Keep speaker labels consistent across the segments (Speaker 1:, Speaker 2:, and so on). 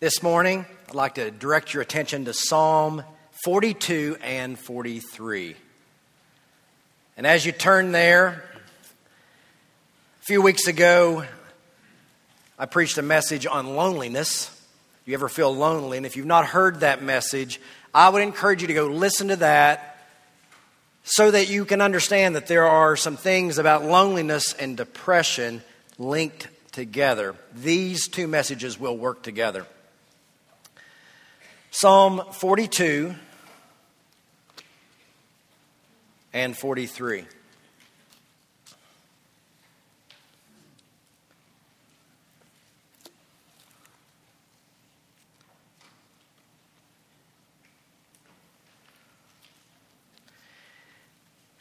Speaker 1: This morning, I'd like to direct your attention to Psalm 42 and 43. And as you turn there, a few weeks ago, I preached a message on loneliness. You ever feel lonely? And if you've not heard that message, I would encourage you to go listen to that so that you can understand that there are some things about loneliness and depression linked together. These two messages will work together. Psalm 42 and 43.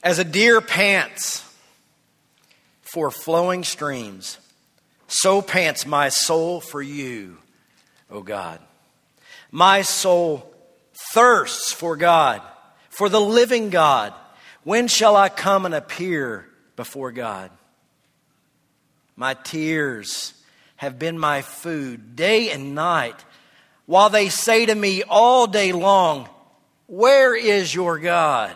Speaker 1: As a deer pants for flowing streams, so pants my soul for you, O God. My soul thirsts for God, for the living God. When shall I come and appear before God? My tears have been my food day and night, while they say to me all day long, Where is your God?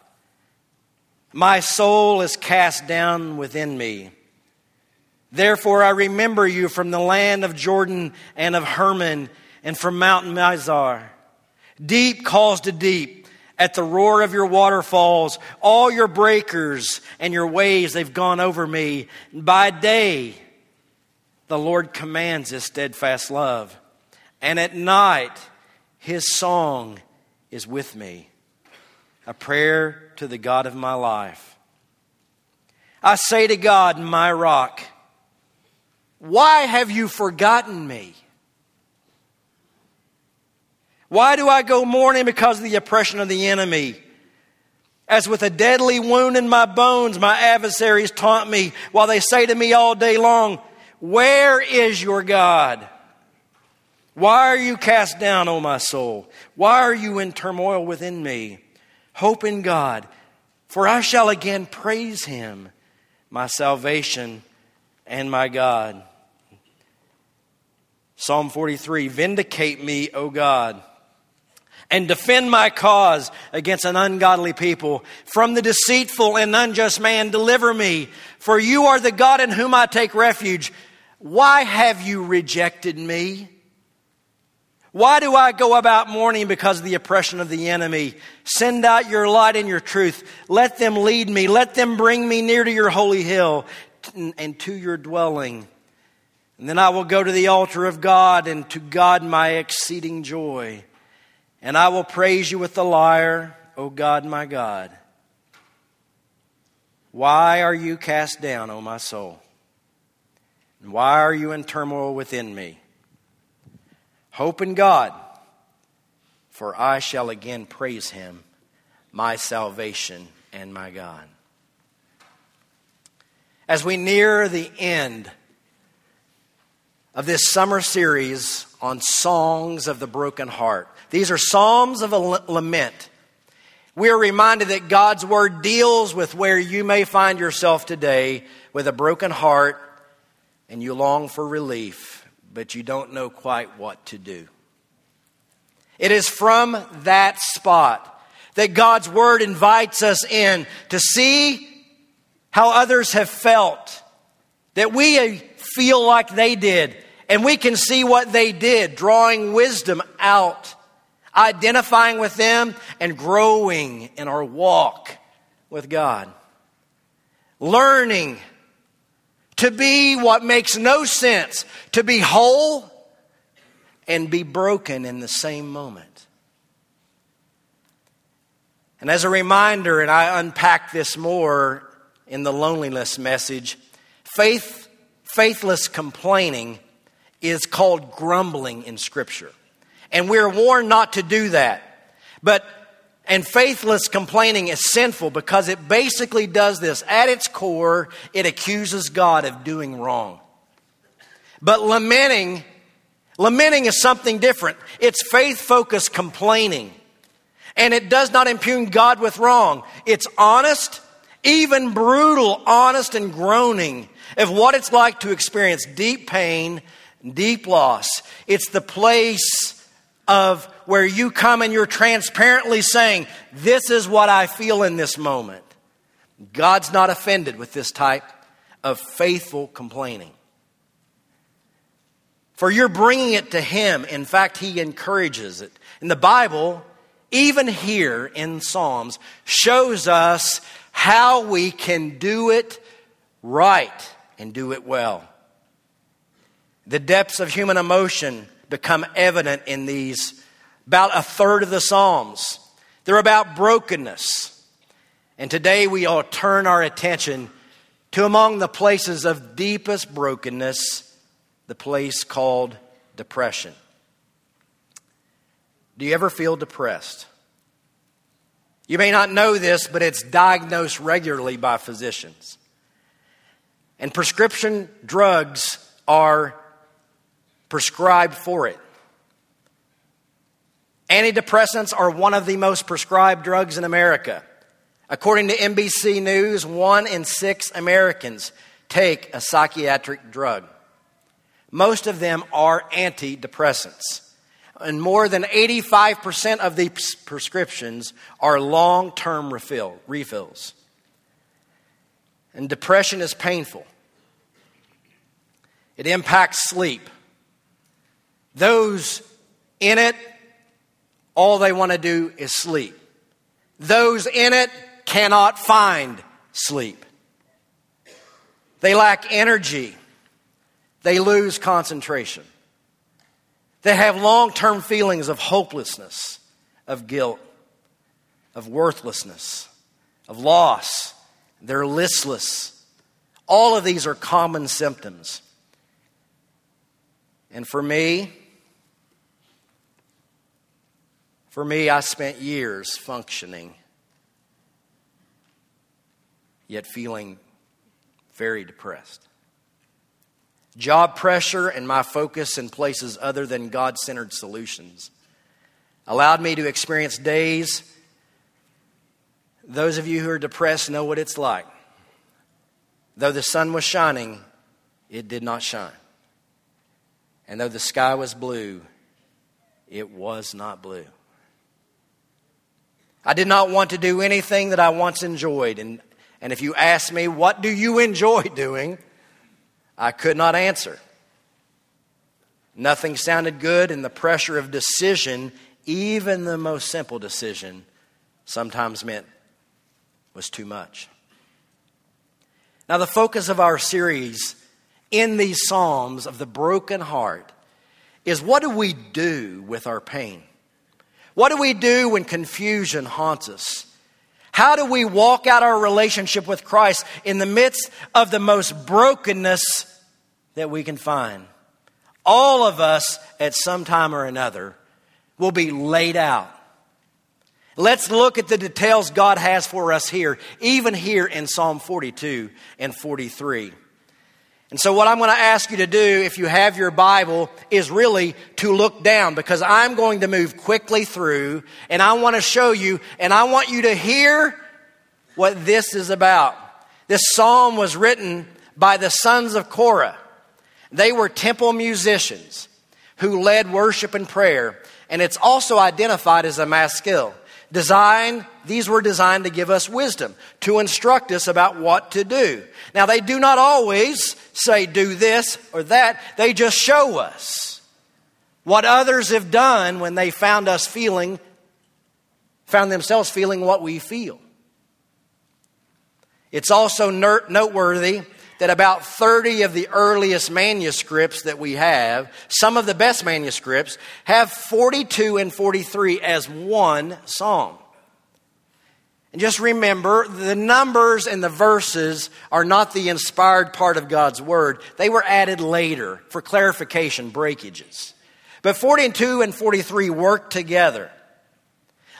Speaker 1: My soul is cast down within me. Therefore, I remember you from the land of Jordan and of Hermon and from Mount Mizar. Deep calls to deep at the roar of your waterfalls. All your breakers and your waves, they've gone over me. By day, the Lord commands his steadfast love. And at night, his song is with me a prayer to the God of my life. I say to God, my rock, why have you forgotten me? Why do I go mourning because of the oppression of the enemy? As with a deadly wound in my bones, my adversaries taunt me while they say to me all day long, Where is your God? Why are you cast down, O my soul? Why are you in turmoil within me? Hope in God, for I shall again praise him, my salvation and my God. Psalm 43 Vindicate me, O God, and defend my cause against an ungodly people. From the deceitful and unjust man, deliver me, for you are the God in whom I take refuge. Why have you rejected me? Why do I go about mourning because of the oppression of the enemy? Send out your light and your truth. Let them lead me. Let them bring me near to your holy hill and to your dwelling. And then I will go to the altar of God and to God my exceeding joy. And I will praise you with the lyre, O God my God. Why are you cast down, O my soul? And why are you in turmoil within me? Hope in God, for I shall again praise him, my salvation and my God. As we near the end of this summer series on songs of the broken heart, these are psalms of a lament. We are reminded that God's word deals with where you may find yourself today with a broken heart and you long for relief but you don't know quite what to do. It is from that spot that God's Word invites us in to see how others have felt, that we feel like they did, and we can see what they did, drawing wisdom out, identifying with them, and growing in our walk with God. Learning to be what makes no sense, to be whole and be broken in the same moment. And as a reminder, and I unpack this more in the loneliness message, faith, faithless complaining is called grumbling in Scripture. And we're warned not to do that. But, and faithless complaining is sinful because it basically does this. At its core, it accuses God of doing wrong. But lamenting, lamenting is something different. It's faith focused complaining. And it does not impugn God with wrong. It's honest, even brutal, honest and groaning of what it's like to experience deep pain, deep loss. It's the place of where you come and you're transparently saying, This is what I feel in this moment. God's not offended with this type of faithful complaining. For you're bringing it to Him. In fact, He encourages it. In the Bible, even here in Psalms, shows us how we can do it right and do it well. The depths of human emotion become evident in these, about a third of the Psalms. They're about brokenness. And today we all turn our attention to among the places of deepest brokenness, the place called depression. Do you ever feel depressed? You may not know this, but it's diagnosed regularly by physicians. And prescription drugs are prescribed for it. Antidepressants are one of the most prescribed drugs in America. According to NBC News, one in six Americans take a psychiatric drug. Most of them are antidepressants. And more than 85% of these prescriptions are long term refill, refills. And depression is painful, it impacts sleep. Those in it, all they want to do is sleep. Those in it cannot find sleep. They lack energy. They lose concentration. They have long term feelings of hopelessness, of guilt, of worthlessness, of loss. They're listless. All of these are common symptoms. And for me, For me, I spent years functioning, yet feeling very depressed. Job pressure and my focus in places other than God centered solutions allowed me to experience days. Those of you who are depressed know what it's like. Though the sun was shining, it did not shine. And though the sky was blue, it was not blue. I did not want to do anything that I once enjoyed. And, and if you ask me, what do you enjoy doing? I could not answer. Nothing sounded good, and the pressure of decision, even the most simple decision, sometimes meant was too much. Now, the focus of our series in these Psalms of the broken heart is what do we do with our pain? What do we do when confusion haunts us? How do we walk out our relationship with Christ in the midst of the most brokenness that we can find? All of us, at some time or another, will be laid out. Let's look at the details God has for us here, even here in Psalm 42 and 43. And so, what I'm going to ask you to do, if you have your Bible, is really to look down because I'm going to move quickly through and I want to show you and I want you to hear what this is about. This psalm was written by the sons of Korah. They were temple musicians who led worship and prayer, and it's also identified as a maskil. Design, these were designed to give us wisdom, to instruct us about what to do. Now, they do not always say do this or that, they just show us what others have done when they found us feeling, found themselves feeling what we feel. It's also noteworthy that about 30 of the earliest manuscripts that we have, some of the best manuscripts, have 42 and 43 as one psalm. And just remember, the numbers and the verses are not the inspired part of God's Word. They were added later for clarification, breakages. But 42 and 43 work together.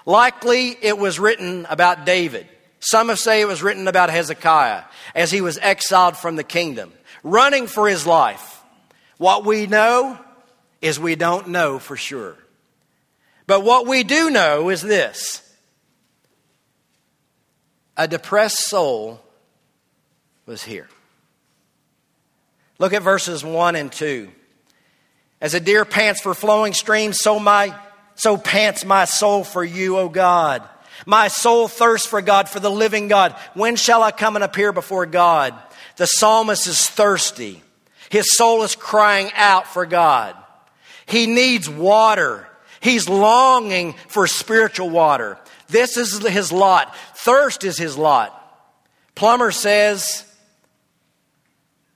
Speaker 1: Likely it was written about David. Some say it was written about Hezekiah as he was exiled from the kingdom, running for his life. What we know is we don't know for sure. But what we do know is this a depressed soul was here. Look at verses 1 and 2. As a deer pants for flowing streams, so my so pants my soul for you, O God. My soul thirsts for God, for the living God. When shall I come and appear before God? The psalmist is thirsty. His soul is crying out for God. He needs water. He's longing for spiritual water. This is his lot. Thirst is his lot. Plumer says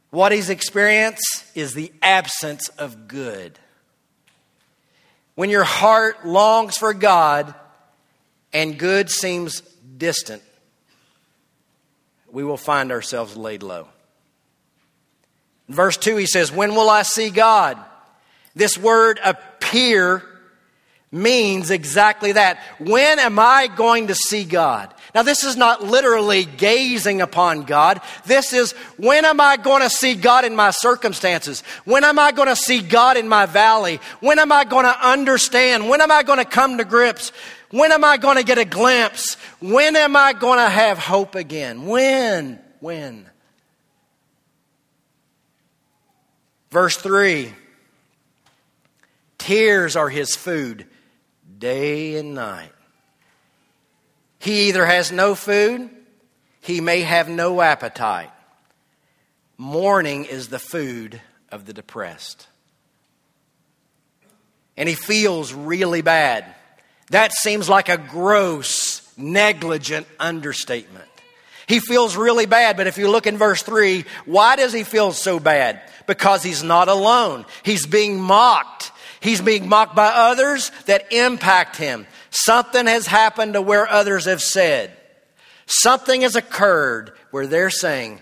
Speaker 1: what he's experienced is the absence of good. When your heart longs for God and good seems distant, we will find ourselves laid low. In verse 2, he says, When will I see God? This word appear means exactly that. When am I going to see God? Now, this is not literally gazing upon God. This is when am I going to see God in my circumstances? When am I going to see God in my valley? When am I going to understand? When am I going to come to grips? When am I going to get a glimpse? When am I going to have hope again? When? When? Verse 3 Tears are his food day and night. He either has no food, he may have no appetite. Mourning is the food of the depressed. And he feels really bad. That seems like a gross, negligent understatement. He feels really bad, but if you look in verse 3, why does he feel so bad? Because he's not alone. He's being mocked. He's being mocked by others that impact him. Something has happened to where others have said. Something has occurred where they're saying,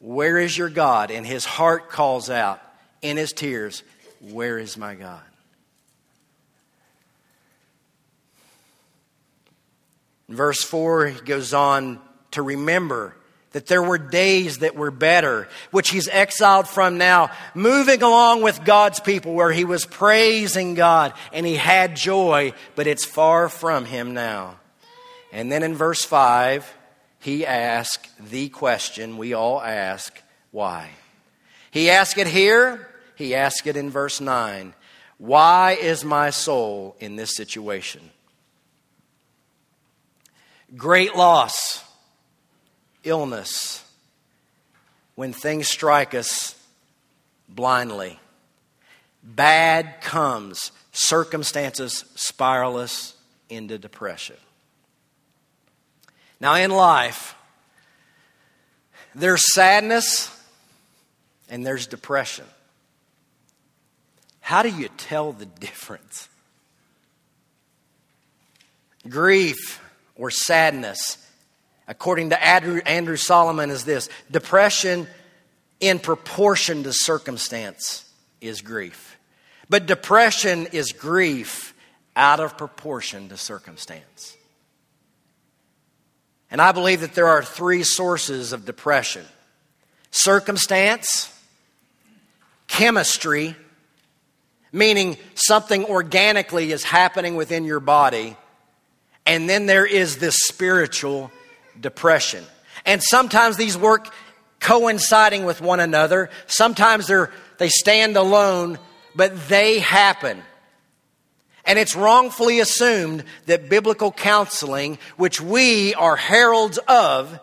Speaker 1: Where is your God? And his heart calls out in his tears, Where is my God? Verse 4, he goes on to remember that there were days that were better, which he's exiled from now, moving along with God's people where he was praising God and he had joy, but it's far from him now. And then in verse 5, he asks the question we all ask why? He asks it here, he asks it in verse 9. Why is my soul in this situation? Great loss illness, when things strike us blindly. Bad comes, circumstances spiral us into depression. Now, in life, there's sadness and there's depression. How do you tell the difference? Grief or sadness according to Andrew, Solomon, is this depression in proportion to circumstance is grief. But depression is grief out of proportion to circumstance. And I believe that there are three sources of depression circumstance, chemistry, meaning something organically is happening within your body, and then there is this spiritual depression. And sometimes these work coinciding with one another. Sometimes they're, they stand alone, but they happen. And it's wrongfully assumed that biblical counseling, which we are heralds of,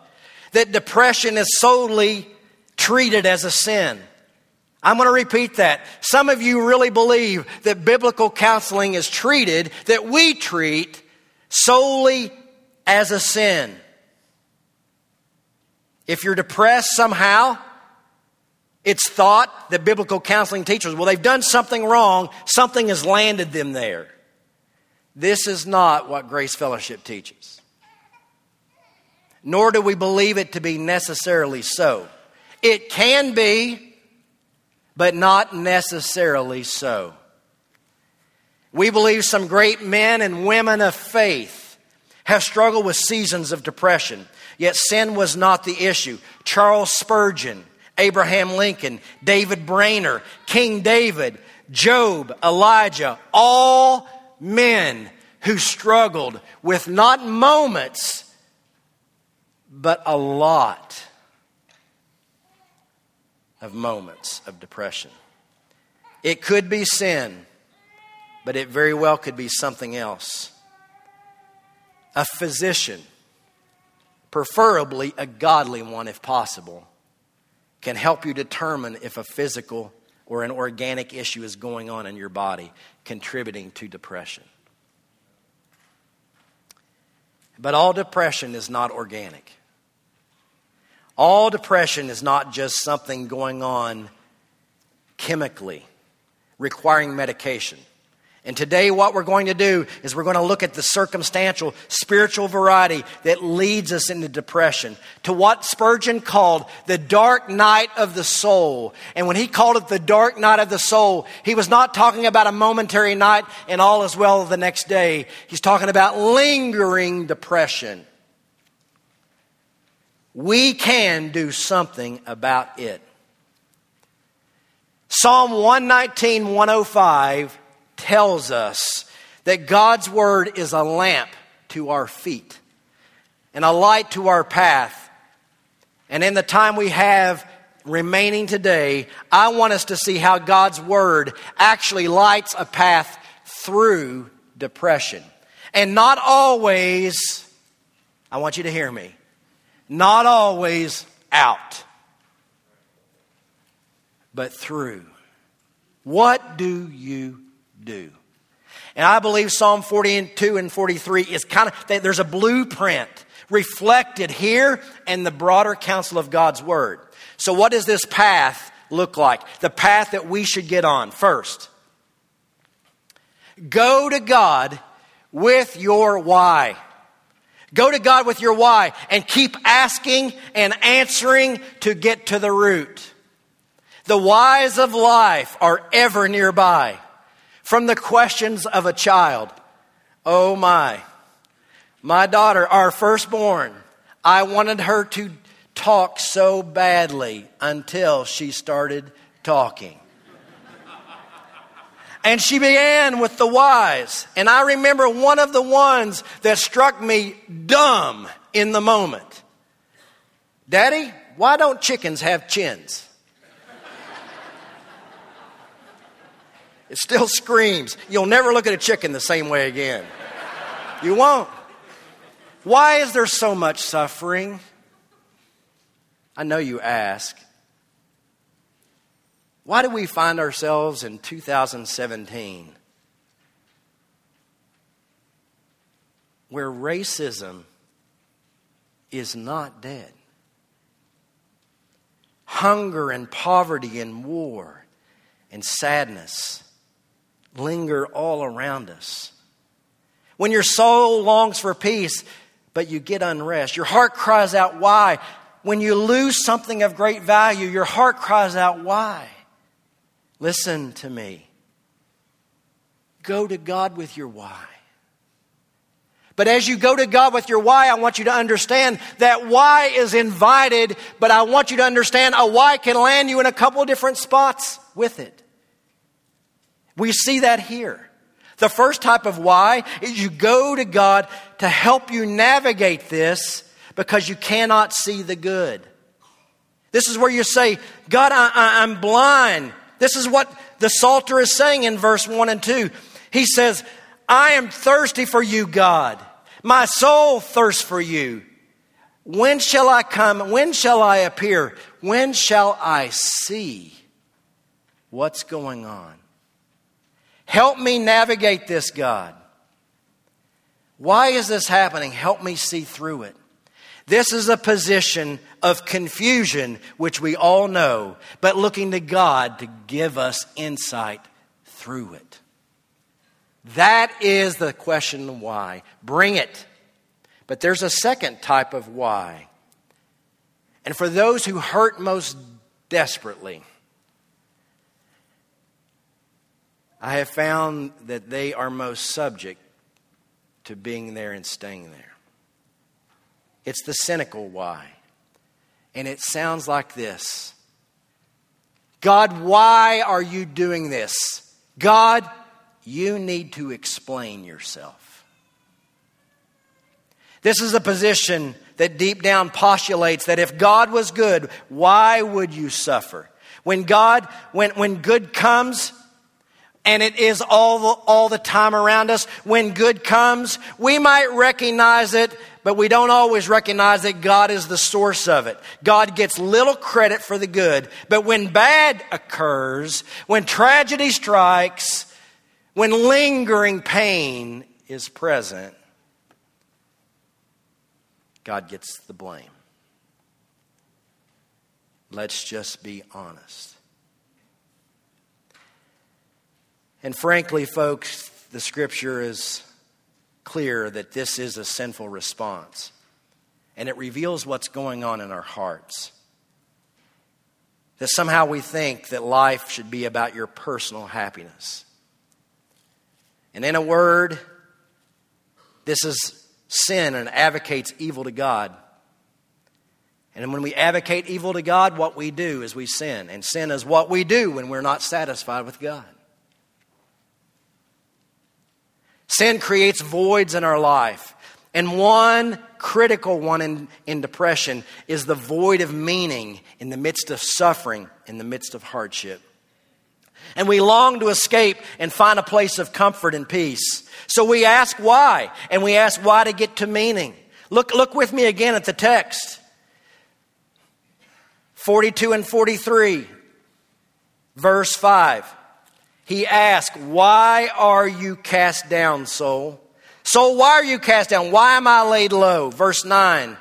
Speaker 1: that depression is solely treated as a sin. I'm going to repeat that. Some of you really believe that biblical counseling is treated, that we treat solely as a sin. If you're depressed somehow, it's thought that biblical counseling teachers, well, they've done something wrong, something has landed them there. This is not what Grace Fellowship teaches. nor do we believe it to be necessarily so. It can be, but not necessarily so. We believe some great men and women of faith have struggled with seasons of depression, yet sin was not the issue. Charles Spurgeon, Abraham Lincoln, David Brainerd, King David, Job, Elijah, all men who struggled with not moments, but a lot of moments of depression. It could be sin, but it very well could be something else. A physician, preferably a godly one if possible, can help you determine if a physical or an organic issue is going on in your body contributing to depression. But all depression is not organic. All depression is not just something going on chemically, requiring medication. And today, what we're going to do is we're going to look at the circumstantial spiritual variety that leads us into depression, to what Spurgeon called the dark night of the soul. And when he called it the dark night of the soul, he was not talking about a momentary night and all is well the next day. He's talking about lingering depression. We can do something about it. Psalm 119, 105 tells us that God's Word is a lamp to our feet and a light to our path. And in the time we have remaining today, I want us to see how God's Word actually lights a path through depression. And not always, I want you to hear me, not always out, but through. What do you do. And I believe Psalm 42 and 43 is kind of, there's a blueprint reflected here in the broader counsel of God's Word. So, what does this path look like? The path that we should get on. First, go to God with your why. Go to God with your why and keep asking and answering to get to the root. The whys of life are ever nearby from the questions of a child. Oh my. My daughter, our firstborn, I wanted her to talk so badly until she started talking. And she began with the whys. And I remember one of the ones that struck me dumb in the moment. Daddy, why don't chickens have chins? It still screams. You'll never look at a chicken the same way again. You won't. Why is there so much suffering? I know you ask. Why do we find ourselves in 2017 where racism is not dead? Hunger and poverty and war and sadness linger all around us. When your soul longs for peace, but you get unrest, your heart cries out, Why? When you lose something of great value, your heart cries out, Why? Listen to me. Go to God with your why. But as you go to God with your why, I want you to understand that why is invited, but I want you to understand a why can land you in a couple different spots with it. We see that here. The first type of why is you go to God to help you navigate this because you cannot see the good. This is where you say, God, I, am blind. This is what the Psalter is saying in verse 1 and 2. He says, I am thirsty for you, God. My soul thirsts for you. When shall I come? When shall I appear? When shall I see what's going on? Help me navigate this, God. Why is this happening? Help me see through it. This is a position of confusion, which we all know, but looking to God to give us insight through it. That is the question why. Bring it. But there's a second type of why. And for those who hurt most desperately, I have found that they are most subject to being there and staying there. It's the cynical why. And it sounds like this God, why are you doing this? God, you need to explain yourself. This is a position that deep down postulates that if God was good, why would you suffer? When God, when, when good comes, and it is all the, all the time around us. When good comes, we might recognize it, but we don't always recognize that God is the source of it. God gets little credit for the good. But when bad occurs, when tragedy strikes, when lingering pain is present, God gets the blame. Let's just be honest. And frankly, folks, the scripture is clear that this is a sinful response. And it reveals what's going on in our hearts. That somehow we think that life should be about your personal happiness. And in a word, this is sin and advocates evil to God. And when we advocate evil to God, what we do is we sin. And sin is what we do when we're not satisfied with God. Sin creates voids in our life. And one critical one in, in depression is the void of meaning in the midst of suffering, in the midst of hardship. And we long to escape and find a place of comfort and peace. So we ask why, and we ask why to get to meaning. Look, look with me again at the text 42 and 43, verse 5 he asked, Why are you cast down, soul? Soul, why are you cast down? Why am I laid low? Verse 9.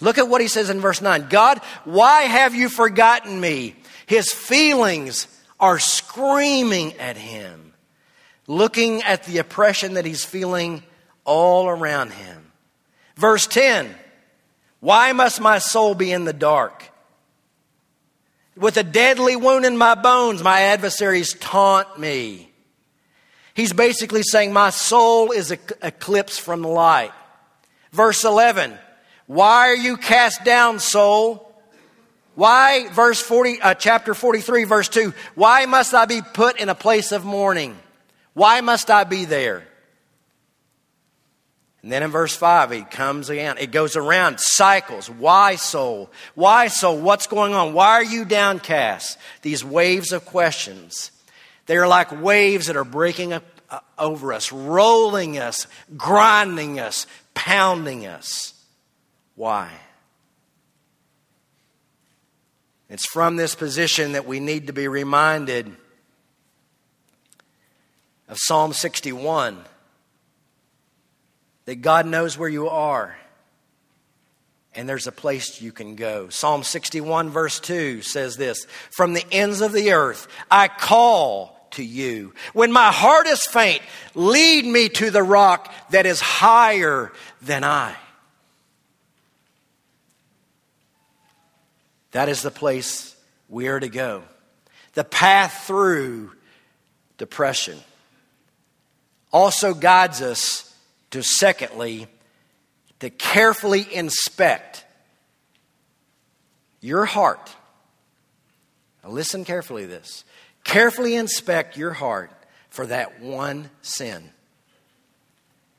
Speaker 1: Look at what he says in verse 9 God, why have you forgotten me? His feelings are screaming at him, looking at the oppression that he's feeling all around him. Verse 10 Why must my soul be in the dark? With a deadly wound in my bones, my adversaries taunt me. He's basically saying, My soul is eclipsed from the light. Verse 11, Why are you cast down, soul? Why, verse 40, uh, chapter 43, verse 2, why must I be put in a place of mourning? Why must I be there? And then in verse 5, it comes again. It goes around, cycles. Why, soul? Why, soul? What's going on? Why are you downcast? These waves of questions. They are like waves that are breaking up uh, over us, rolling us, grinding us, pounding us. Why? It's from this position that we need to be reminded of Psalm 61 that God knows where you are and there's a place you can go. Psalm 61, verse 2 says this From the ends of the earth, I call to you. When my heart is faint, lead me to the rock that is higher than I. That is the place we are to go. The path through depression also guides us to secondly, to carefully inspect your heart. Now listen carefully to this. Carefully inspect your heart for that one sin.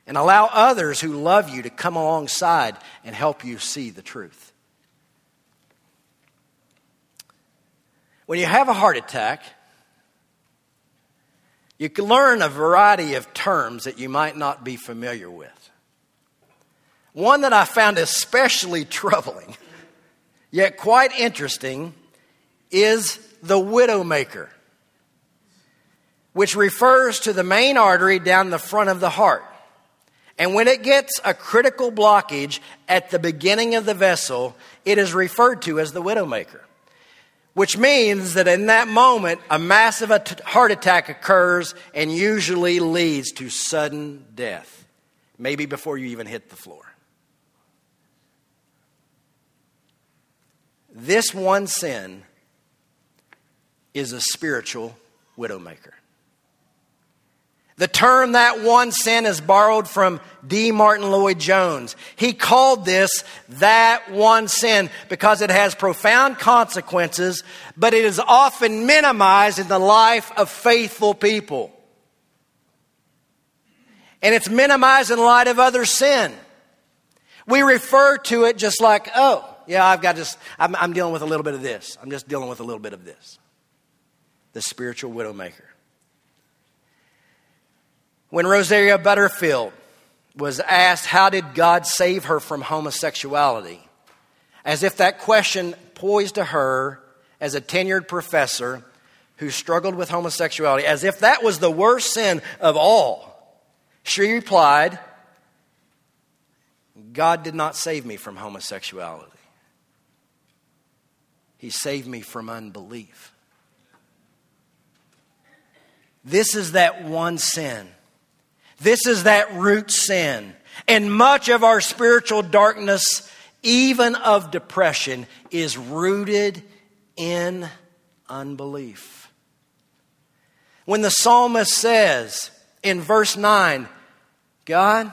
Speaker 1: And allow others who love you to come alongside and help you see the truth. When you have a heart attack, you can learn a variety of terms that you might not be familiar with. One that I found especially troubling, yet quite interesting, is the widowmaker, which refers to the main artery down the front of the heart. And when it gets a critical blockage at the beginning of the vessel, it is referred to as the widowmaker which means that in that moment, a massive heart attack occurs and usually leads to sudden death, maybe before you even hit the floor. This one sin is a spiritual widowmaker. The term that one sin is borrowed from D. Martyn Lloyd Jones. He called this that one sin because it has profound consequences, but it is often minimized in the life of faithful people. And it's minimized in light of other sin. We refer to it just like, oh, yeah, I've got just, I'm, I'm dealing with a little bit of this. I'm just dealing with a little bit of this. The spiritual widowmaker. When Rosaria Butterfield was asked, How did God save her from homosexuality? As if that question poised to her as a tenured professor who struggled with homosexuality, as if that was the worst sin of all, she replied, God did not save me from homosexuality. He saved me from unbelief. This is that one sin this is that root sin. And much of our spiritual darkness, even of depression, is rooted in unbelief. When the psalmist says in verse 9, God,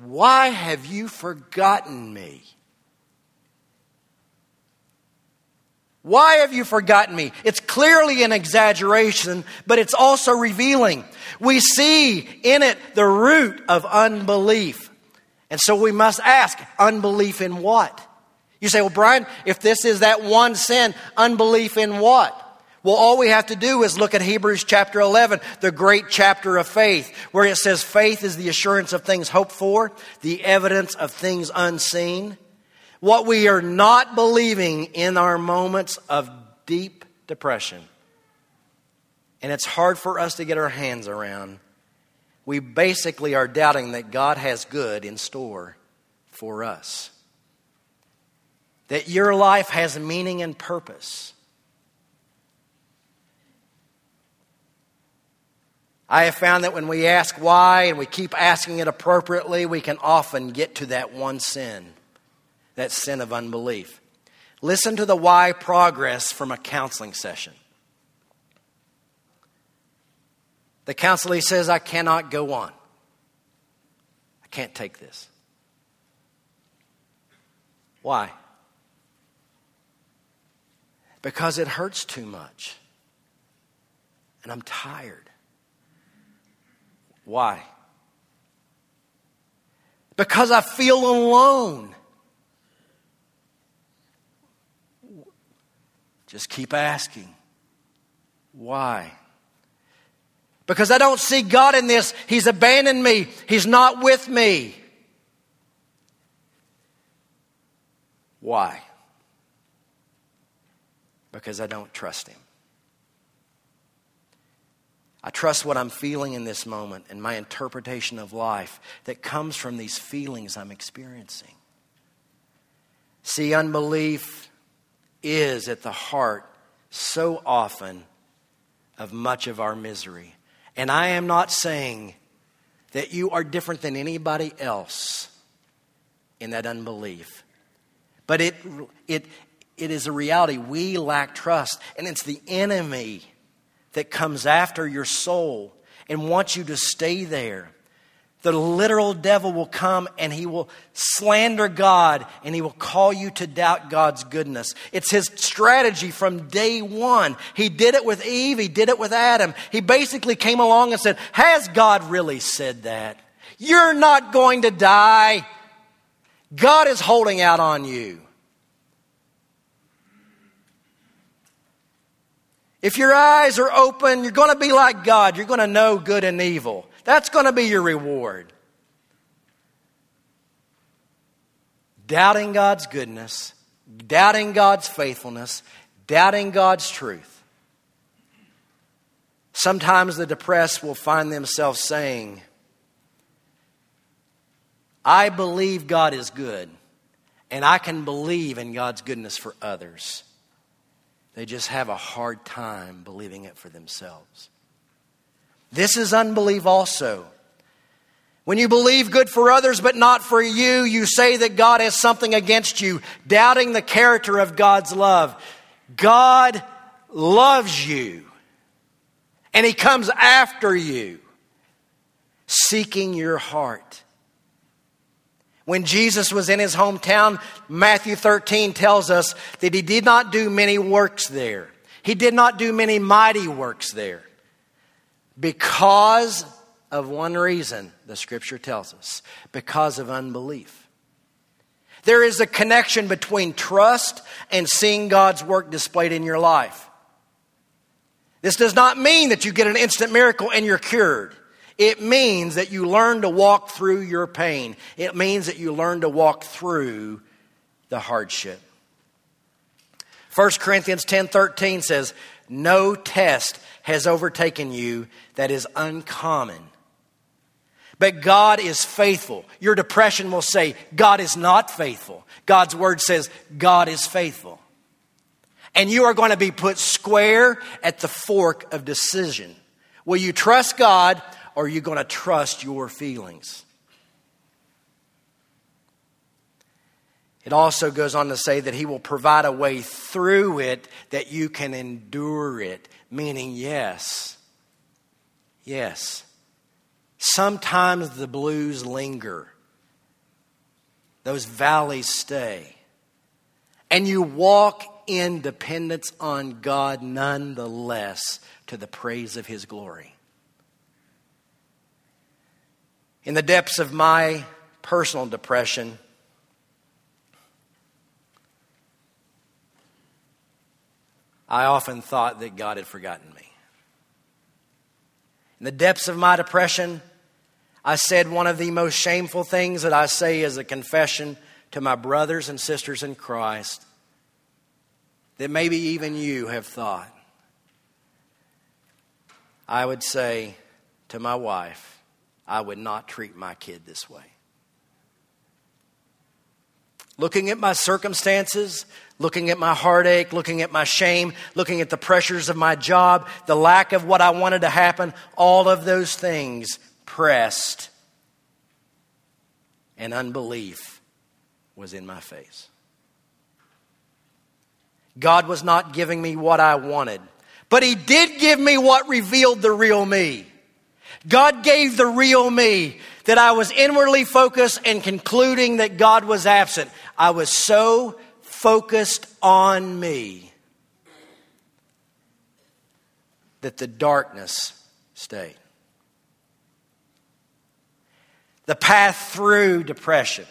Speaker 1: why have you forgotten me? Why have you forgotten me? It's clearly an exaggeration, but it's also revealing. We see in it the root of unbelief. And so we must ask unbelief in what? You say, well, Brian, if this is that one sin, unbelief in what? Well, all we have to do is look at Hebrews chapter 11, the great chapter of faith, where it says faith is the assurance of things hoped for, the evidence of things unseen. What we are not believing in our moments of deep depression, and it's hard for us to get our hands around, we basically are doubting that God has good in store for us. That your life has meaning and purpose. I have found that when we ask why and we keep asking it appropriately, we can often get to that one sin that sin of unbelief. Listen to the why progress from a counseling session. The counselor says, I cannot go on. I can't take this. Why? Because it hurts too much. And I'm tired. Why? Because I feel alone. Just keep asking. Why? Because I don't see God in this. He's abandoned me. He's not with me. Why? Because I don't trust Him. I trust what I'm feeling in this moment and my interpretation of life that comes from these feelings I'm experiencing. See, unbelief is at the heart so often of much of our misery. And I am not saying that you are different than anybody else in that unbelief. But it, it, it is a reality. We lack trust, and it's the enemy that comes after your soul and wants you to stay there the literal devil will come and he will slander God and he will call you to doubt God's goodness. It's his strategy from day one. He did it with Eve, he did it with Adam. He basically came along and said, Has God really said that? You're not going to die. God is holding out on you. If your eyes are open, you're going to be like God. You're going to know good and evil. That's going to be your reward. Doubting God's goodness, doubting God's faithfulness, doubting God's truth. Sometimes the depressed will find themselves saying, I believe God is good, and I can believe in God's goodness for others. They just have a hard time believing it for themselves. This is unbelief also. When you believe good for others but not for you, you say that God has something against you, doubting the character of God's love. God loves you, and He comes after you, seeking your heart. When Jesus was in his hometown, Matthew 13 tells us that he did not do many works there. He did not do many mighty works there because of one reason, the scripture tells us because of unbelief. There is a connection between trust and seeing God's work displayed in your life. This does not mean that you get an instant miracle and you're cured. It means that you learn to walk through your pain. It means that you learn to walk through the hardship. 1 Corinthians 10:13 says, "No test has overtaken you that is uncommon but God is faithful. Your depression will say, God is not faithful. God's word says, God is faithful. And you are going to be put square at the fork of decision. Will you trust God or are you going to trust your feelings? It also goes on to say that He will provide a way through it that you can endure it, meaning, yes, yes Sometimes the blues linger, those valleys stay. And you walk in dependence on God nonetheless to the praise of His glory. In the depths of my personal depression, I often thought that God had forgotten me. In the depths of my depression, I said one of the most shameful things that I say as a confession to my brothers and sisters in Christ that maybe even you have thought. I would say to my wife, I would not treat my kid this way. Looking at my circumstances, looking at my heartache, looking at my shame, looking at the pressures of my job, the lack of what I wanted to happen, all of those things pressed, and unbelief was in my face. God was not giving me what I wanted, but He did give me what revealed the real me. God gave the real me that I was inwardly focused and concluding that God was absent. I was so focused on me that the darkness stayed. The path through depression.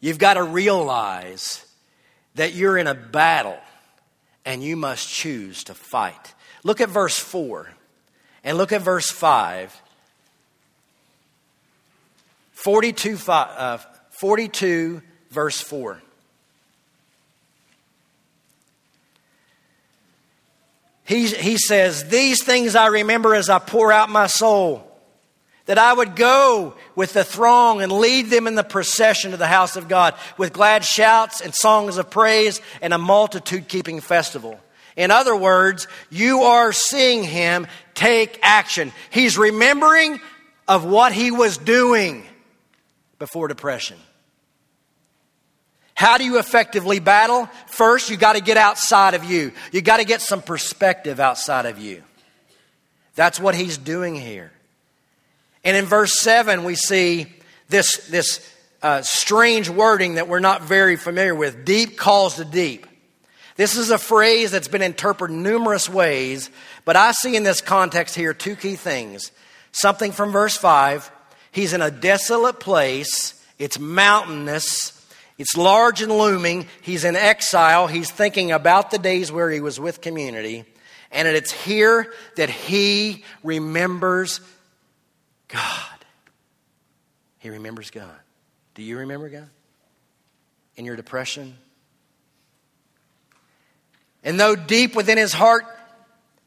Speaker 1: You've got to realize that you're in a battle and you must choose to fight. Look at verse 4 and look at verse 5. 42, uh, 42 verse 4. He, he says, These things I remember as I pour out my soul, that I would go with the throng and lead them in the procession to the house of God with glad shouts and songs of praise and a multitude keeping festival. In other words, you are seeing him take action. He's remembering of what he was doing before depression. How do you effectively battle? First, you got to get outside of you. You got to get some perspective outside of you. That's what he's doing here. And in verse 7, we see this, this uh, strange wording that we're not very familiar with deep calls to deep. This is a phrase that's been interpreted numerous ways, but I see in this context here two key things. Something from verse 5 He's in a desolate place, it's mountainous, it's large and looming. He's in exile. He's thinking about the days where he was with community. And it's here that he remembers God. He remembers God. Do you remember God? In your depression? And though deep within his heart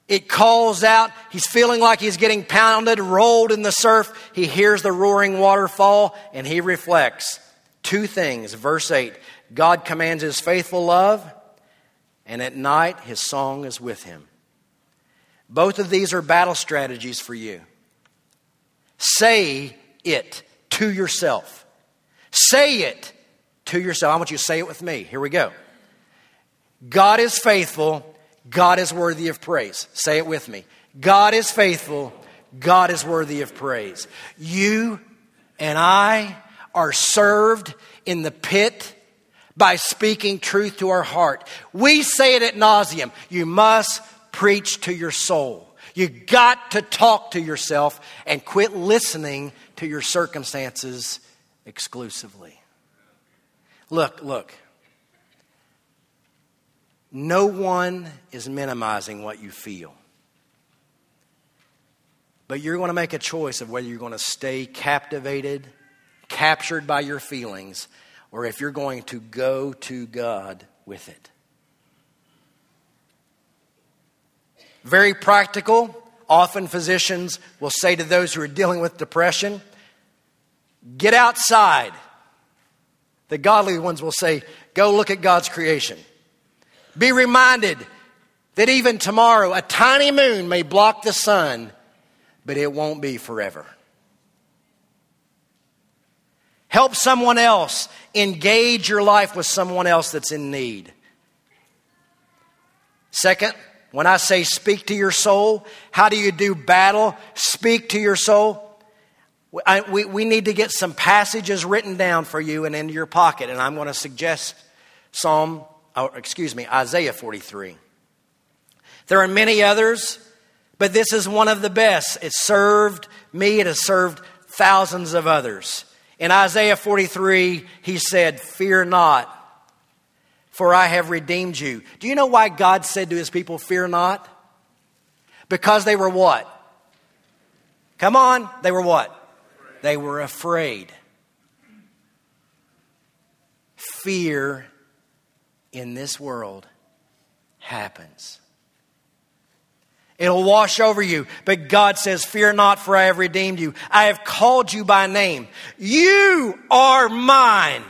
Speaker 1: it calls out, he's feeling like he's getting pounded, rolled in the surf, he hears the roaring waterfall and he reflects two things. Verse 8 God commands his faithful love, and at night his song is with him. Both of these are battle strategies for you. Say it to yourself. Say it to yourself. I want you to say it with me. Here we go. God is faithful. God is worthy of praise. Say it with me. God is faithful. God is worthy of praise. You and I are served in the pit by speaking truth to our heart. We say it at nauseum. You must preach to your soul. You got to talk to yourself and quit listening to your circumstances exclusively. Look, look. No one is minimizing what you feel. But you're going to make a choice of whether you're going to stay captivated, captured by your feelings, or if you're going to go to God with it. Very practical. Often physicians will say to those who are dealing with depression, get outside. The godly ones will say, go look at God's creation. Be reminded that even tomorrow a tiny moon may block the sun, but it won't be forever. Help someone else. Engage your life with someone else that's in need. Second, when I say speak to your soul, how do you do battle? Speak to your soul. I, we, we need to get some passages written down for you and into your pocket, and I'm going to suggest Psalm, or excuse me, Isaiah 43. There are many others, but this is one of the best. It served me, it has served thousands of others. In Isaiah 43, he said, Fear not, for I have redeemed you. Do you know why God said to his people, Fear not? Because they were what? Come on, they were what? They were afraid. Fear in this world happens. It'll wash over you. But God says, Fear not, for I have redeemed you. I have called you by name. You are mine.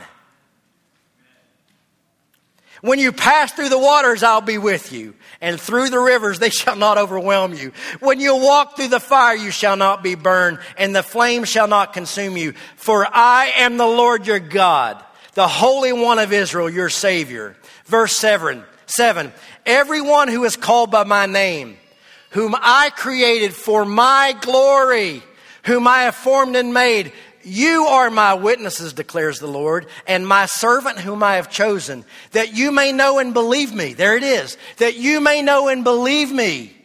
Speaker 1: When you pass through the waters, I'll be with you. And through the rivers, they shall not overwhelm you. When you walk through the fire, you shall not be burned, and the flame shall not consume you. For I am the Lord your God, the Holy One of Israel, your Savior. Verse 7, 7 Everyone who is called by my name, whom I created for my glory, whom I have formed and made, you are my witnesses, declares the Lord, and my servant whom I have chosen, that you may know and believe me. There it is. That you may know and believe me,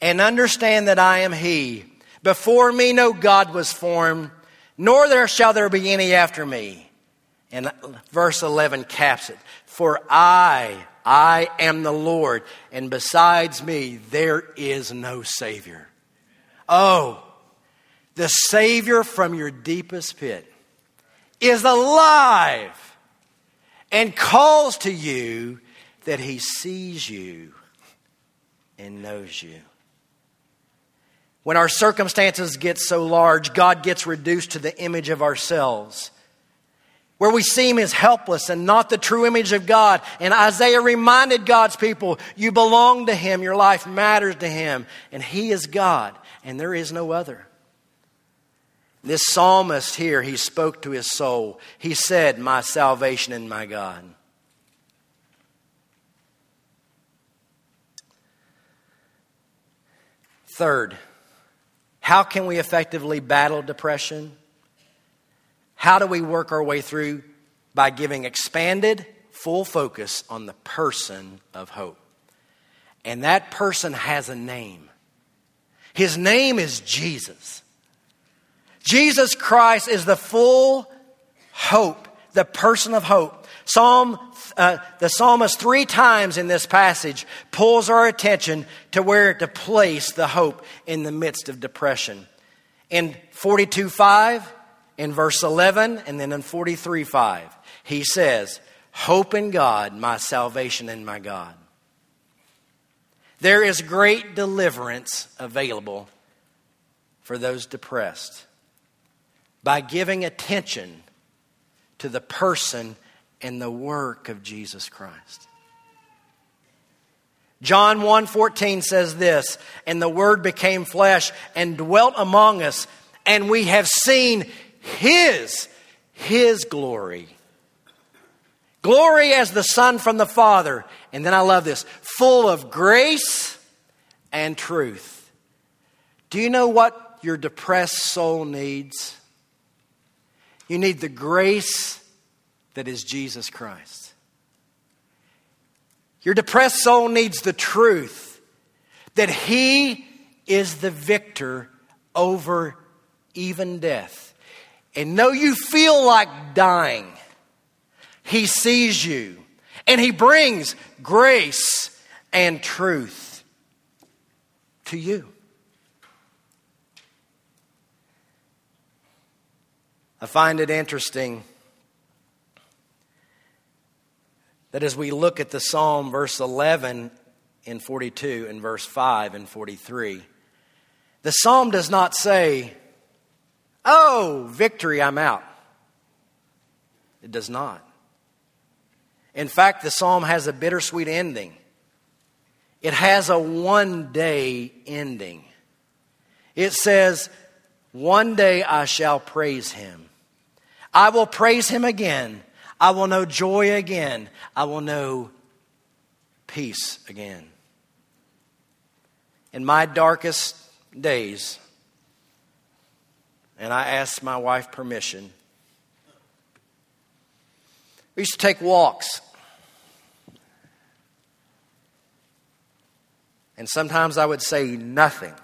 Speaker 1: and understand that I am He. Before me no God was formed, nor there shall there be any after me. And verse 11 caps it. For I, I am the Lord, and besides me there is no Savior. Oh, the Savior from your deepest pit, is alive and calls to you that He sees you and knows you. When our circumstances get so large, God gets reduced to the image of ourselves where we see him as helpless and not the true image of God. And Isaiah reminded God's people, you belong to him, your life matters to him, and he is God, and there is no other. This psalmist here, he spoke to his soul. He said, My salvation and my God. Third, how can we effectively battle depression? How do we work our way through? By giving expanded, full focus on the person of hope. And that person has a name. His name is Jesus. Jesus Christ is the full hope, the person of hope. Psalm, uh, the psalmist three times in this passage pulls our attention to where to place the hope in the midst of depression. In 42 5, in verse 11, and then in 43 5, he says, Hope in God, my salvation and my God. There is great deliverance available for those depressed by giving attention to the person and the work of Jesus Christ. John 1:14 says this, and the word became flesh and dwelt among us, and we have seen his his glory. Glory as the Son from the Father. And then I love this, full of grace and truth. Do you know what your depressed soul needs? You need the grace that is Jesus Christ. Your depressed soul needs the truth that He is the victor over even death. And though you feel like dying, He sees you and He brings grace and truth to you. I find it interesting that as we look at the psalm, verse 11 in 42 and verse 5 in 43, the psalm does not say, Oh, victory, I'm out. It does not. In fact, the psalm has a bittersweet ending. It has a one day ending. It says, One day I shall praise him. I will praise him again. I will know joy again. I will know peace again. In my darkest days, and I asked my wife permission, we used to take walks And sometimes I would say nothing.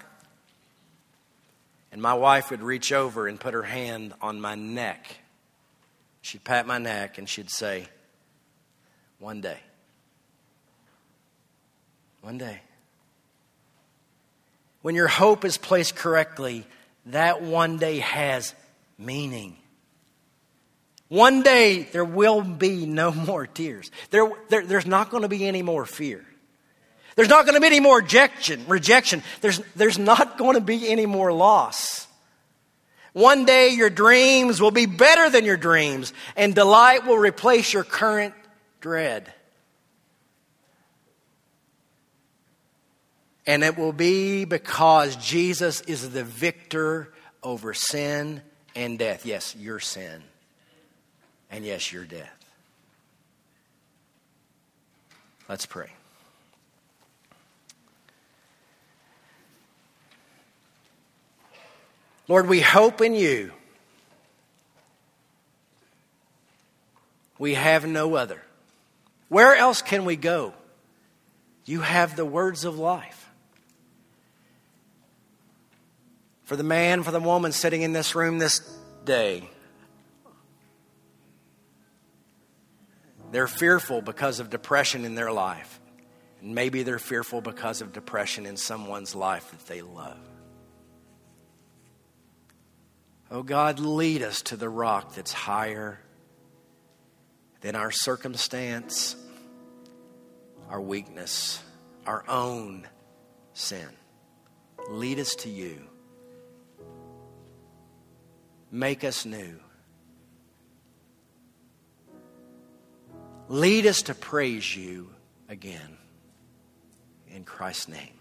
Speaker 1: And my wife would reach over and put her hand on my neck. She'd pat my neck and she'd say, One day. One day. When your hope is placed correctly, that one day has meaning. One day there will be no more tears. There, there there's not going to be any more fear. There's not going to be any more rejection. rejection. There's, there's not going to be any more loss. One day your dreams will be better than your dreams, and delight will replace your current dread. And it will be because Jesus is the victor over sin and death. Yes, your sin. And yes, your death. Let's pray. Lord, we hope in you. We have no other. Where else can we go? You have the words of life. For the man, for the woman sitting in this room this day, they're fearful because of depression in their life. And maybe they're fearful because of depression in someone's life that they love. Oh God, lead us to the rock that's higher than our circumstance, our weakness, our own sin. Lead us to you. Make us new. Lead us to praise you again. In Christ's name.